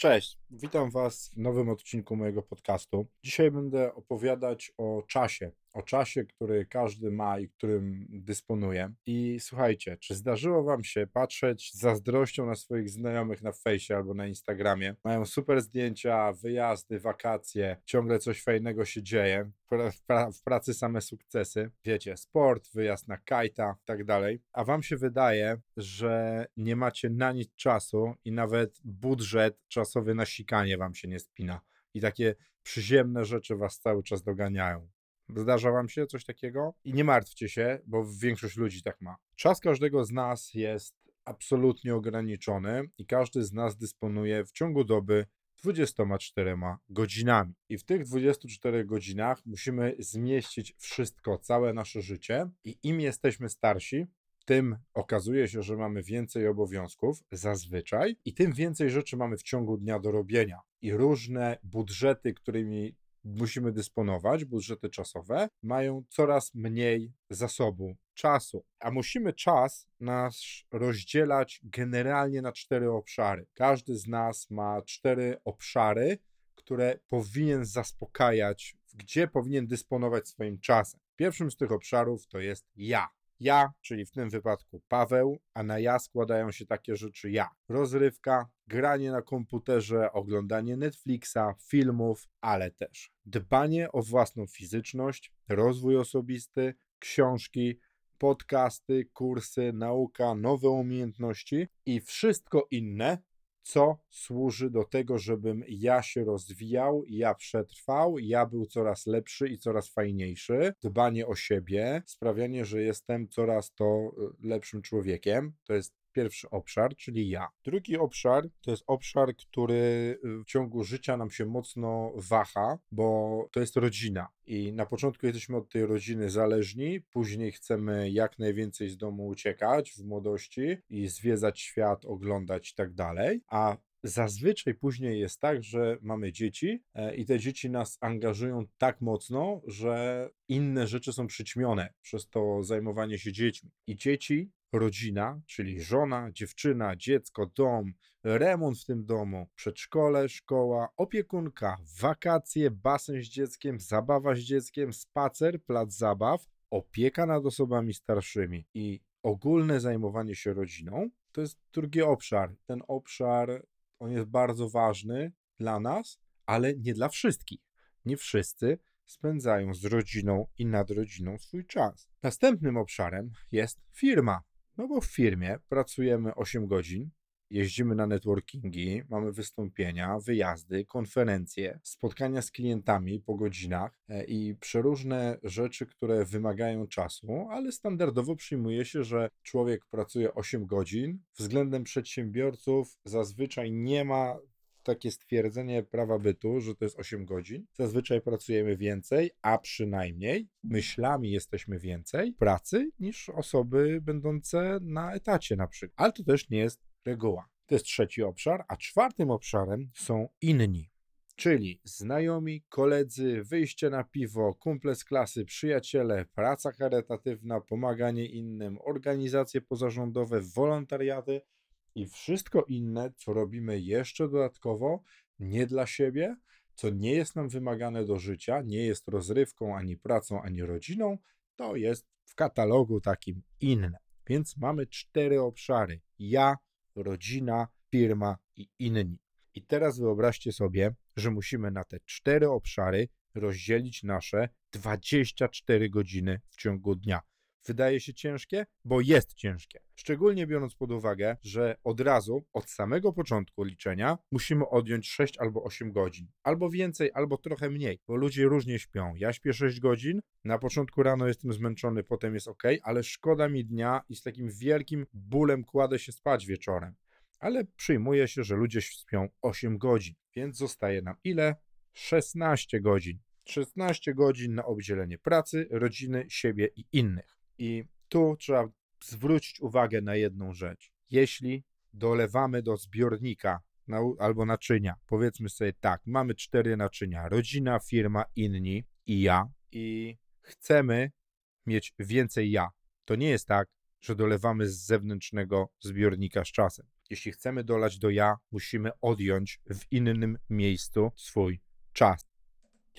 Cześć, witam Was w nowym odcinku mojego podcastu. Dzisiaj będę opowiadać o czasie, o czasie, który każdy ma i którym dysponuje. I słuchajcie, czy zdarzyło Wam się patrzeć z zazdrością na swoich znajomych na fejsie albo na Instagramie? Mają super zdjęcia, wyjazdy, wakacje, ciągle coś fajnego się dzieje. W, w pracy same sukcesy. Wiecie, sport, wyjazd na kajta, tak dalej. A Wam się wydaje, że nie macie na nic czasu i nawet budżet czasowy na sikanie Wam się nie spina. I takie przyziemne rzeczy Was cały czas doganiają. Zdarza wam się coś takiego? I nie martwcie się, bo większość ludzi tak ma. Czas każdego z nas jest absolutnie ograniczony i każdy z nas dysponuje w ciągu doby 24 godzinami. I w tych 24 godzinach musimy zmieścić wszystko, całe nasze życie. I im jesteśmy starsi, tym okazuje się, że mamy więcej obowiązków zazwyczaj i tym więcej rzeczy mamy w ciągu dnia do robienia. I różne budżety, którymi musimy dysponować, budżety czasowe, mają coraz mniej zasobu czasu, a musimy czas nasz rozdzielać generalnie na cztery obszary. Każdy z nas ma cztery obszary, które powinien zaspokajać, gdzie powinien dysponować swoim czasem. Pierwszym z tych obszarów to jest ja. Ja, czyli w tym wypadku Paweł, a na ja składają się takie rzeczy ja. Rozrywka, granie na komputerze, oglądanie Netflixa, filmów, ale też dbanie o własną fizyczność, rozwój osobisty, książki, podcasty, kursy, nauka, nowe umiejętności i wszystko inne, co służy do tego, żebym ja się rozwijał, ja przetrwał, ja był coraz lepszy i coraz fajniejszy. Dbanie o siebie, sprawianie, że jestem coraz to e, lepszym człowiekiem. To jest pierwszy obszar, czyli ja. Drugi obszar to jest obszar, który w ciągu życia nam się mocno waha, bo to jest rodzina. I na początku jesteśmy od tej rodziny zależni, później chcemy jak najwięcej z domu uciekać w młodości i zwiedzać świat, oglądać i tak dalej. A Zazwyczaj później jest tak, że mamy dzieci e, i te dzieci nas angażują tak mocno, że inne rzeczy są przyćmione przez to zajmowanie się dziećmi. I dzieci rodzina, czyli żona, dziewczyna, dziecko, dom, remont w tym domu, przedszkole, szkoła, opiekunka, wakacje, basen z dzieckiem, zabawa z dzieckiem, spacer, plac zabaw, opieka nad osobami starszymi i ogólne zajmowanie się rodziną. To jest drugi obszar. Ten obszar, on jest bardzo ważny dla nas, ale nie dla wszystkich. Nie wszyscy spędzają z rodziną i nad rodziną swój czas. Następnym obszarem jest firma. No bo w firmie pracujemy 8 godzin, jeździmy na networkingi, mamy wystąpienia, wyjazdy, konferencje, spotkania z klientami po godzinach e, i przeróżne rzeczy, które wymagają czasu, ale standardowo przyjmuje się, że człowiek pracuje 8 godzin. Względem przedsiębiorców zazwyczaj nie ma takie stwierdzenie prawa bytu, że to jest 8 godzin. Zazwyczaj pracujemy więcej, a przynajmniej myślami jesteśmy więcej pracy niż osoby będące na etacie na przykład. Ale to też nie jest reguła. To jest trzeci obszar, a czwartym obszarem są inni. Czyli znajomi, koledzy, wyjście na piwo, kumple z klasy, przyjaciele, praca charytatywna, pomaganie innym, organizacje pozarządowe, wolontariaty, i wszystko inne, co robimy jeszcze dodatkowo, nie dla siebie, co nie jest nam wymagane do życia, nie jest rozrywką, ani pracą, ani rodziną, to jest w katalogu takim inne. Więc mamy cztery obszary: ja, rodzina, firma i inni. I teraz wyobraźcie sobie, że musimy na te cztery obszary rozdzielić nasze 24 godziny w ciągu dnia wydaje się ciężkie, bo jest ciężkie. Szczególnie biorąc pod uwagę, że od razu, od samego początku liczenia, musimy odjąć 6 albo 8 godzin. Albo więcej, albo trochę mniej, bo ludzie różnie śpią. Ja śpię 6 godzin, na początku rano jestem zmęczony, potem jest ok, ale szkoda mi dnia i z takim wielkim bólem kładę się spać wieczorem. Ale przyjmuje się, że ludzie śpią 8 godzin, więc zostaje nam ile? 16 godzin. 16 godzin na obdzielenie pracy, rodziny, siebie i innych. I tu trzeba zwrócić uwagę na jedną rzecz. Jeśli dolewamy do zbiornika na, albo naczynia, powiedzmy sobie tak, mamy cztery naczynia: rodzina, firma, inni i ja, i chcemy mieć więcej ja. To nie jest tak, że dolewamy z zewnętrznego zbiornika z czasem. Jeśli chcemy dolać do ja, musimy odjąć w innym miejscu swój czas.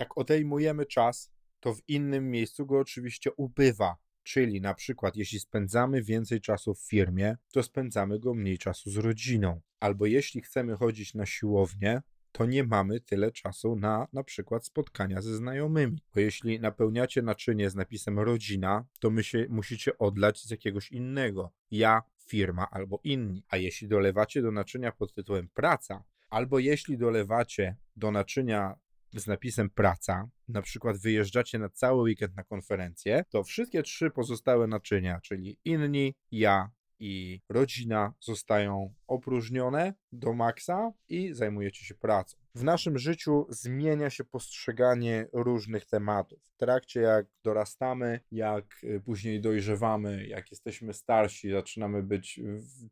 Jak odejmujemy czas, to w innym miejscu go oczywiście ubywa. Czyli na przykład, jeśli spędzamy więcej czasu w firmie, to spędzamy go mniej czasu z rodziną. Albo jeśli chcemy chodzić na siłownię, to nie mamy tyle czasu na na przykład spotkania ze znajomymi. Bo jeśli napełniacie naczynie z napisem rodzina, to my się musicie odlać z jakiegoś innego. Ja, firma albo inni. A jeśli dolewacie do naczynia pod tytułem praca, albo jeśli dolewacie do naczynia z napisem praca, na przykład wyjeżdżacie na cały weekend na konferencję, to wszystkie trzy pozostałe naczynia, czyli inni, ja i rodzina zostają opróżnione do maksa i zajmujecie się pracą. W naszym życiu zmienia się postrzeganie różnych tematów. W trakcie jak dorastamy, jak y, później dojrzewamy, jak jesteśmy starsi, zaczynamy być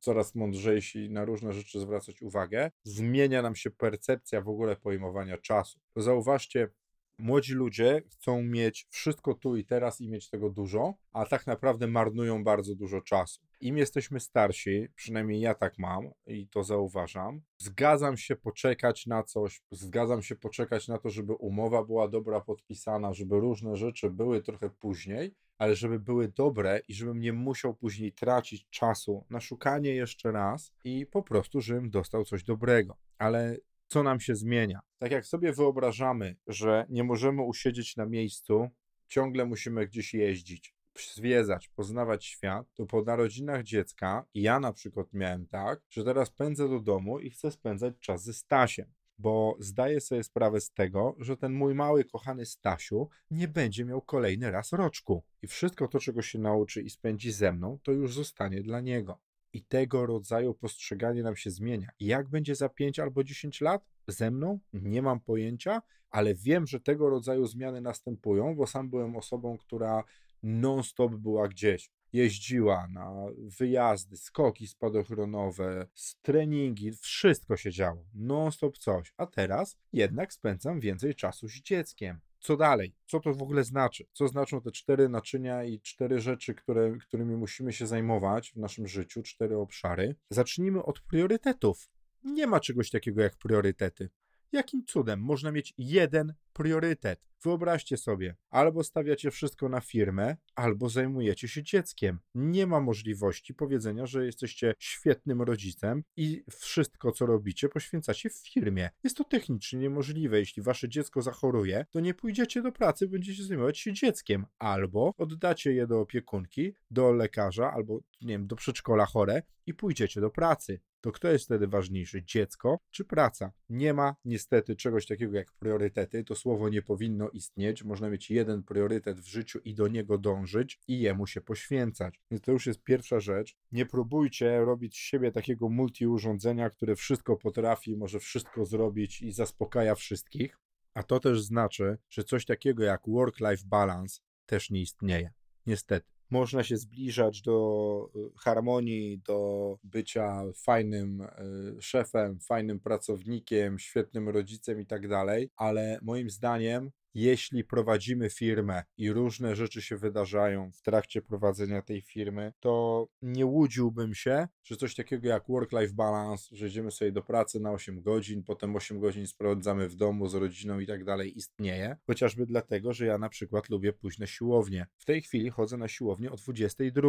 coraz mądrzejsi, na różne rzeczy zwracać uwagę, zmienia nam się percepcja w ogóle pojmowania czasu. Zauważcie, Młodzi ludzie chcą mieć wszystko tu i teraz i mieć tego dużo, a tak naprawdę marnują bardzo dużo czasu. Im jesteśmy starsi, przynajmniej ja tak mam i to zauważam, zgadzam się poczekać na coś, zgadzam się poczekać na to, żeby umowa była dobra podpisana, żeby różne rzeczy były trochę później, ale żeby były dobre i żebym nie musiał później tracić czasu na szukanie jeszcze raz i po prostu, żebym dostał coś dobrego. Ale co nam się zmienia? Tak jak sobie wyobrażamy, że nie możemy usiedzieć na miejscu, ciągle musimy gdzieś jeździć, zwiedzać, poznawać świat, to po narodzinach dziecka, ja na przykład miałem tak, że teraz pędzę do domu i chcę spędzać czas ze Stasiem bo zdaję sobie sprawę z tego, że ten mój mały, kochany Stasiu nie będzie miał kolejny raz roczku. I wszystko to, czego się nauczy i spędzi ze mną, to już zostanie dla niego. I tego rodzaju postrzeganie nam się zmienia. Jak będzie za 5 albo 10 lat? Ze mną? Nie mam pojęcia, ale wiem, że tego rodzaju zmiany następują, bo sam byłem osobą, która non-stop była gdzieś. Jeździła na wyjazdy, skoki spadochronowe, treningi, wszystko się działo. Non-stop coś. A teraz jednak spędzam więcej czasu z dzieckiem. Co dalej? Co to w ogóle znaczy? Co znaczą te cztery naczynia i cztery rzeczy, które, którymi musimy się zajmować w naszym życiu, cztery obszary? Zacznijmy od priorytetów. Nie ma czegoś takiego jak priorytety. Jakim cudem można mieć jeden priorytet? Wyobraźcie sobie, albo stawiacie wszystko na firmę, albo zajmujecie się dzieckiem. Nie ma możliwości powiedzenia, że jesteście świetnym rodzicem i wszystko, co robicie, poświęcacie w firmie. Jest to technicznie niemożliwe. Jeśli wasze dziecko zachoruje, to nie pójdziecie do pracy, będziecie zajmować się dzieckiem, albo oddacie je do opiekunki, do lekarza, albo nie wiem, do przedszkola chore i pójdziecie do pracy to kto jest wtedy ważniejszy, dziecko czy praca? Nie ma niestety czegoś takiego jak priorytety. To słowo nie powinno istnieć. Można mieć jeden priorytet w życiu i do niego dążyć i jemu się poświęcać. Więc to już jest pierwsza rzecz. Nie próbujcie robić z siebie takiego multiurządzenia, które wszystko potrafi, może wszystko zrobić i zaspokaja wszystkich. A to też znaczy, że coś takiego jak work-life balance też nie istnieje. Niestety można się zbliżać do y, harmonii, do bycia fajnym y, szefem, fajnym pracownikiem, świetnym rodzicem i tak dalej, ale moim zdaniem jeśli prowadzimy firmę i różne rzeczy się wydarzają w trakcie prowadzenia tej firmy, to nie łudziłbym się, że coś takiego jak work-life balance, że idziemy sobie do pracy na 8 godzin, potem 8 godzin sprawdzamy w domu z rodziną i tak dalej, istnieje. Chociażby dlatego, że ja na przykład lubię pójść na siłownię. W tej chwili chodzę na siłownię o 22.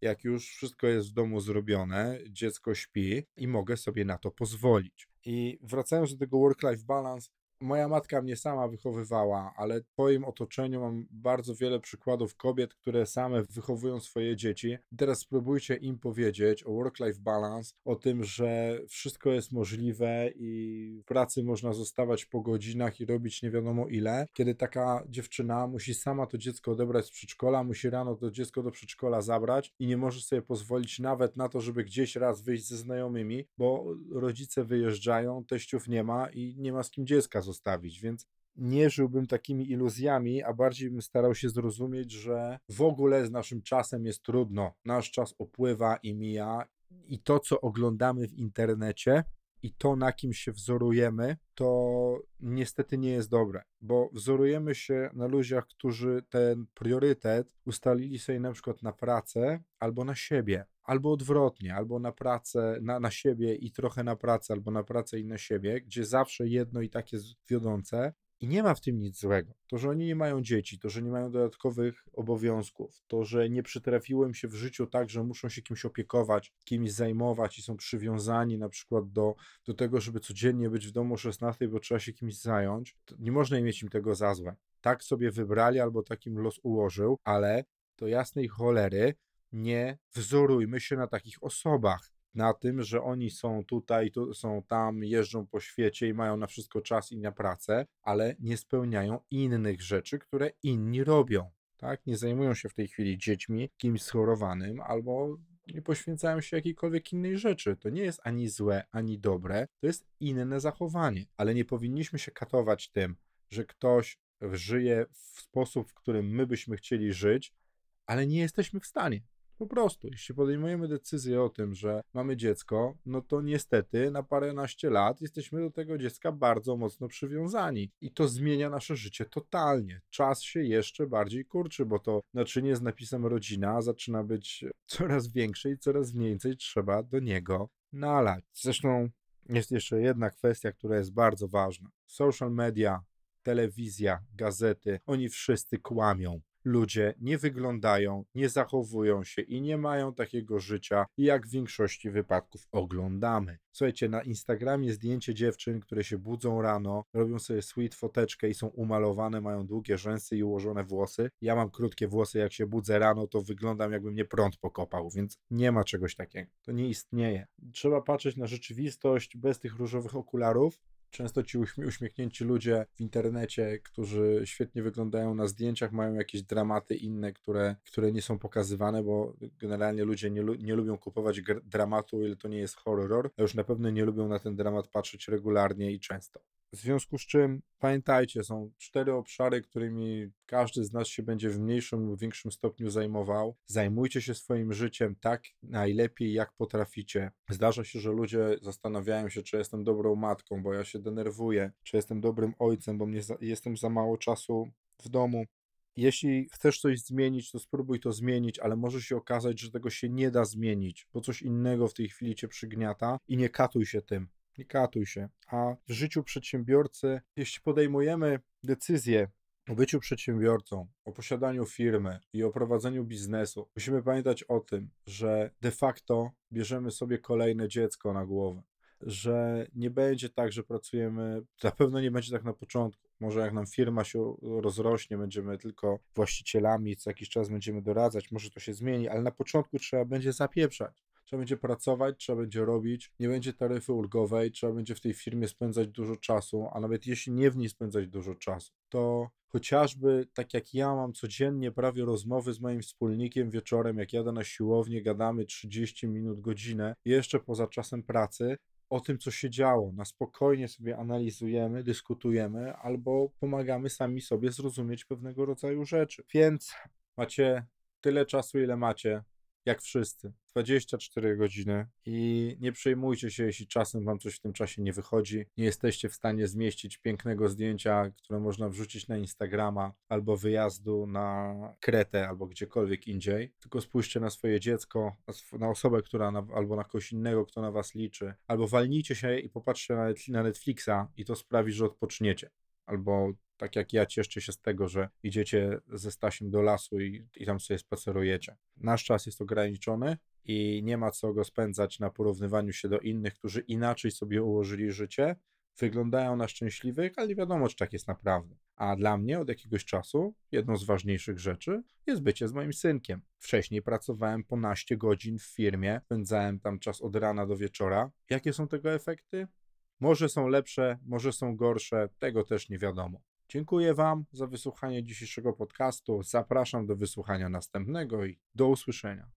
Jak już wszystko jest w domu zrobione, dziecko śpi i mogę sobie na to pozwolić. I wracając do tego work-life balance, moja matka mnie sama wychowywała, ale w swoim otoczeniu mam bardzo wiele przykładów kobiet, które same wychowują swoje dzieci. Teraz spróbujcie im powiedzieć o work-life balance, o tym, że wszystko jest możliwe i w pracy można zostawać po godzinach i robić nie wiadomo ile, kiedy taka dziewczyna musi sama to dziecko odebrać z przedszkola, musi rano to dziecko do przedszkola zabrać i nie może sobie pozwolić nawet na to, żeby gdzieś raz wyjść ze znajomymi, bo rodzice wyjeżdżają, teściów nie ma i nie ma z kim dziecka zostawić, więc nie żyłbym takimi iluzjami, a bardziej bym starał się zrozumieć, że w ogóle z naszym czasem jest trudno. Nasz czas opływa i mija, i to, co oglądamy w internecie, i to, na kim się wzorujemy, to niestety nie jest dobre, bo wzorujemy się na ludziach, którzy ten priorytet ustalili sobie na przykład na pracę albo na siebie, albo odwrotnie, albo na pracę, na, na siebie i trochę na pracę, albo na pracę i na siebie, gdzie zawsze jedno i tak jest wiodące. I nie ma w tym nic złego. To, że oni nie mają dzieci, to, że nie mają dodatkowych obowiązków, to, że nie przytrafiło im się w życiu tak, że muszą się kimś opiekować, kimś zajmować i są przywiązani na przykład do, do tego, żeby codziennie być w domu o 16, bo trzeba się kimś zająć, nie można mieć im tego za złe. Tak sobie wybrali albo takim los ułożył, ale to jasnej cholery nie wzorujmy się na takich osobach na tym, że oni są tutaj, tu, są tam, jeżdżą po świecie i mają na wszystko czas i na pracę, ale nie spełniają innych rzeczy, które inni robią. Tak? Nie zajmują się w tej chwili dziećmi, kimś schorowanym albo nie poświęcają się jakiejkolwiek innej rzeczy. To nie jest ani złe, ani dobre, to jest inne zachowanie, ale nie powinniśmy się katować tym, że ktoś żyje w sposób, w którym my byśmy chcieli żyć, ale nie jesteśmy w stanie. Po prostu, jeśli podejmujemy decyzję o tym, że mamy dziecko, no to niestety na paręnaście lat jesteśmy do tego dziecka bardzo mocno przywiązani i to zmienia nasze życie totalnie. Czas się jeszcze bardziej kurczy, bo to naczynie z napisem rodzina zaczyna być coraz większe i coraz więcej trzeba do niego nalać. Zresztą jest jeszcze jedna kwestia, która jest bardzo ważna. Social media, telewizja, gazety, oni wszyscy kłamią ludzie nie wyglądają, nie zachowują się i nie mają takiego życia, jak w większości wypadków oglądamy. Słuchajcie, na Instagramie zdjęcie dziewczyn, które się budzą rano, robią sobie sweet foteczkę i są umalowane, mają długie rzęsy i ułożone włosy. Ja mam krótkie włosy, jak się budzę rano, to wyglądam jakby mnie prąd pokopał, więc nie ma czegoś takiego. To nie istnieje. Trzeba patrzeć na rzeczywistość bez tych różowych okularów Często ci uśmiechnięci ludzie w internecie, którzy świetnie wyglądają na zdjęciach, mają jakieś dramaty inne, które, które nie są pokazywane, bo generalnie ludzie nie, nie lubią kupować dramatu, ile to nie jest horror, a już na pewno nie lubią na ten dramat patrzeć regularnie i często. W związku z czym pamiętajcie, są cztery obszary, którymi każdy z nas się będzie w mniejszym lub większym stopniu zajmował. Zajmujcie się swoim życiem tak najlepiej, jak potraficie. Zdarza się, że ludzie zastanawiają się, czy jestem dobrą matką, bo ja się denerwuję, czy jestem dobrym ojcem, bo mnie za, jestem za mało czasu w domu. Jeśli chcesz coś zmienić, to spróbuj to zmienić, ale może się okazać, że tego się nie da zmienić, bo coś innego w tej chwili cię przygniata i nie katuj się tym. Nie katuj się. A w życiu przedsiębiorcy, jeśli podejmujemy decyzję o byciu przedsiębiorcą, o posiadaniu firmy i o prowadzeniu biznesu, musimy pamiętać o tym, że de facto bierzemy sobie kolejne dziecko na głowę. Że nie będzie tak, że pracujemy, na pewno nie będzie tak na początku. Może jak nam firma się rozrośnie, będziemy tylko właścicielami, co jakiś czas będziemy doradzać, może to się zmieni, ale na początku trzeba będzie zapieprzać trzeba będzie pracować, trzeba będzie robić, nie będzie taryfy ulgowej, trzeba będzie w tej firmie spędzać dużo czasu, a nawet jeśli nie w niej spędzać dużo czasu, to chociażby tak jak ja mam codziennie prawie rozmowy z moim wspólnikiem wieczorem, jak jadę na siłownię, gadamy 30 minut, godzinę, jeszcze poza czasem pracy, o tym, co się działo. Na spokojnie sobie analizujemy, dyskutujemy albo pomagamy sami sobie zrozumieć pewnego rodzaju rzeczy. Więc macie tyle czasu, ile macie jak wszyscy. 24 godziny i nie przejmujcie się, jeśli czasem wam coś w tym czasie nie wychodzi. Nie jesteście w stanie zmieścić pięknego zdjęcia, które można wrzucić na Instagrama albo wyjazdu na Kretę albo gdziekolwiek indziej. Tylko spójrzcie na swoje dziecko, na osobę, która na, albo na kogoś innego, kto na was liczy. Albo walnijcie się i popatrzcie na Netflixa i to sprawi, że odpoczniecie. Albo tak jak ja cieszcie się z tego, że idziecie ze Stasiem do lasu i, i tam sobie spacerujecie. Nasz czas jest ograniczony i nie ma co go spędzać na porównywaniu się do innych, którzy inaczej sobie ułożyli życie, wyglądają na szczęśliwych, ale nie wiadomo, czy tak jest naprawdę. A dla mnie od jakiegoś czasu jedną z ważniejszych rzeczy jest bycie z moim synkiem. Wcześniej pracowałem po naście godzin w firmie, spędzałem tam czas od rana do wieczora. Jakie są tego efekty? Może są lepsze, może są gorsze, tego też nie wiadomo. Dziękuję Wam za wysłuchanie dzisiejszego podcastu. Zapraszam do wysłuchania następnego i do usłyszenia.